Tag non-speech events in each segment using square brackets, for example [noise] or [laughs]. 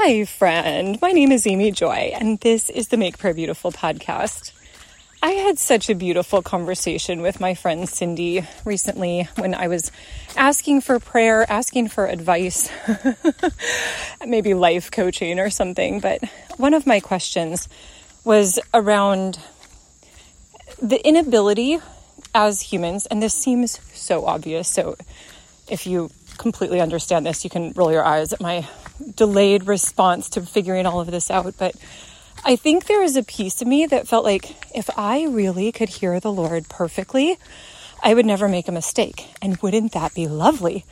Hi, friend. My name is Amy Joy, and this is the Make Prayer Beautiful podcast. I had such a beautiful conversation with my friend Cindy recently when I was asking for prayer, asking for advice, [laughs] maybe life coaching or something. But one of my questions was around the inability as humans, and this seems so obvious. So if you completely understand this, you can roll your eyes at my delayed response to figuring all of this out. But I think there was a piece of me that felt like if I really could hear the Lord perfectly, I would never make a mistake. And wouldn't that be lovely?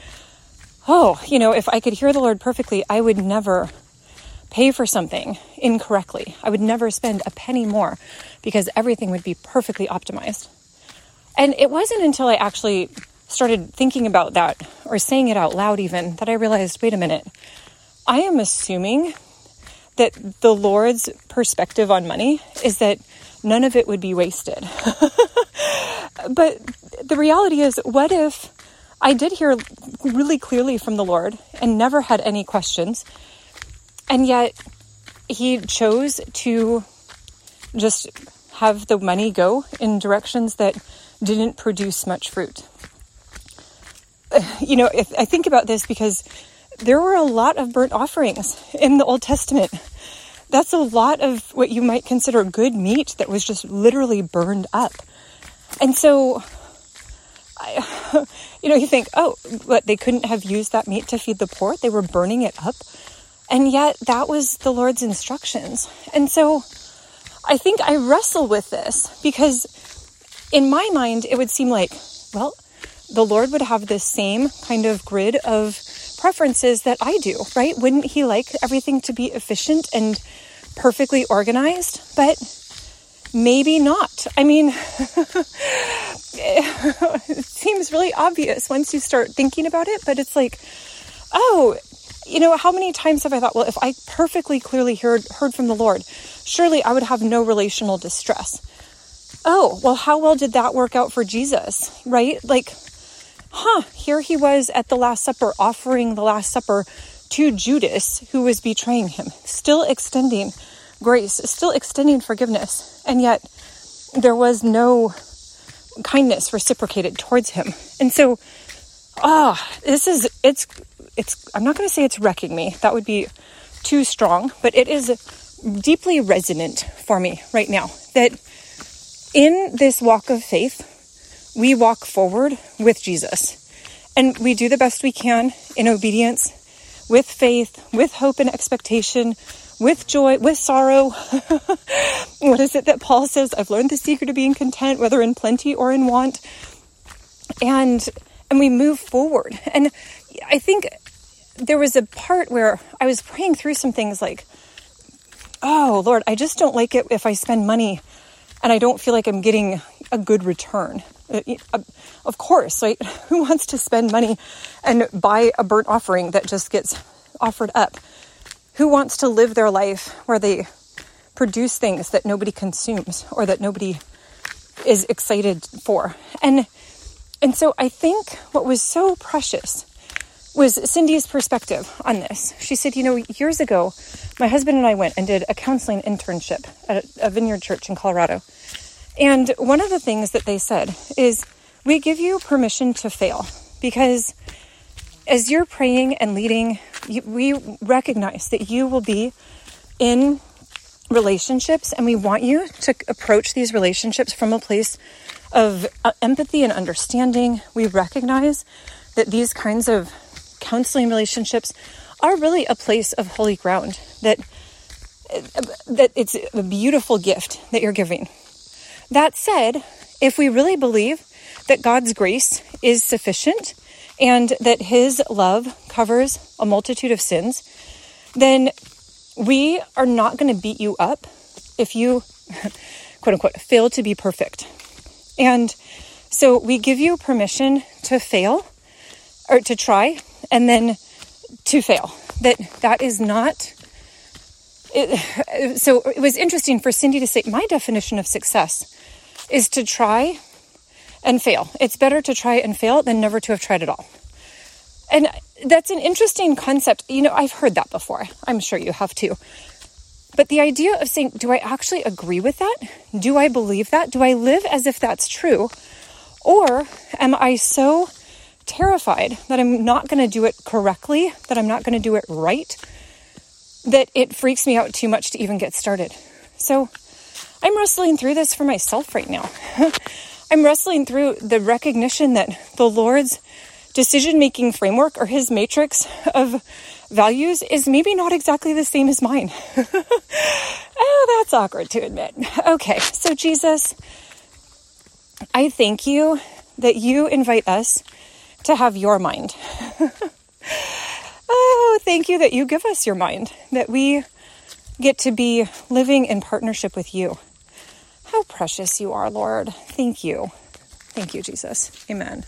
Oh, you know, if I could hear the Lord perfectly, I would never pay for something incorrectly. I would never spend a penny more because everything would be perfectly optimized. And it wasn't until I actually started thinking about that or saying it out loud, even, that I realized wait a minute, I am assuming that the Lord's perspective on money is that none of it would be wasted. [laughs] but the reality is, what if I did hear really clearly from the Lord and never had any questions, and yet He chose to just have the money go in directions that didn't produce much fruit? [sighs] You know, if I think about this because there were a lot of burnt offerings in the Old Testament. That's a lot of what you might consider good meat that was just literally burned up. And so, I, [laughs] you know, you think, oh, but they couldn't have used that meat to feed the poor? They were burning it up. And yet, that was the Lord's instructions. And so, I think I wrestle with this because in my mind, it would seem like, well, the Lord would have this same kind of grid of preferences that I do, right? Wouldn't he like everything to be efficient and perfectly organized? But maybe not. I mean, [laughs] it seems really obvious once you start thinking about it, but it's like, oh, you know, how many times have I thought, well, if I perfectly clearly heard heard from the Lord, surely I would have no relational distress. Oh, well, how well did that work out for Jesus, right? Like huh, here he was at the Last Supper offering the Last Supper to Judas, who was betraying him, still extending grace, still extending forgiveness. And yet there was no kindness reciprocated towards him. And so, ah, oh, this is, it's, it's, I'm not going to say it's wrecking me. That would be too strong, but it is deeply resonant for me right now that in this walk of faith, we walk forward with Jesus. And we do the best we can in obedience, with faith, with hope and expectation, with joy, with sorrow. [laughs] what is it that Paul says? I've learned the secret of being content, whether in plenty or in want. And and we move forward. And I think there was a part where I was praying through some things like, oh Lord, I just don't like it if I spend money and I don't feel like I'm getting a good return. Uh, uh, of course, right? [laughs] Who wants to spend money and buy a burnt offering that just gets offered up? Who wants to live their life where they produce things that nobody consumes or that nobody is excited for? And and so I think what was so precious was Cindy's perspective on this. She said, you know, years ago, my husband and I went and did a counseling internship at a vineyard church in Colorado. And one of the things that they said is, we give you permission to fail because as you're praying and leading, we recognize that you will be in relationships and we want you to approach these relationships from a place of uh, empathy and understanding. We recognize that these kinds of counseling relationships are really a place of holy ground that that it's a beautiful gift that you're giving that said, if we really believe that God's grace is sufficient and that His love covers a multitude of sins, then we are not going to beat you up if you, [laughs] quote unquote, fail to be perfect. And so we give you permission to fail or to try and then to fail. That that is not it, [sighs] so it was interesting for Cindy to say my definition of success is to try and fail. It's better to try and fail than never to have tried at all. And that's an interesting concept. You know, I've heard that before. I'm sure you have too. But the idea of saying, do I actually agree with that? Do I believe that? Do I live as if that's true? Or am I so terrified that I'm not going to do it correctly, that I'm not going to do it right, that it freaks me out too much to even get started? So I'm wrestling through this for myself right now. [laughs] I'm wrestling through the recognition that the Lord's decision making framework or his matrix of values is maybe not exactly the same as mine. [laughs] oh, that's awkward to admit. Okay, so Jesus, I thank you that you invite us to have your mind. [laughs] thank you that you give us your mind, that we get to be living in partnership with you. How precious you are, Lord. Thank you. Thank you, Jesus. Amen.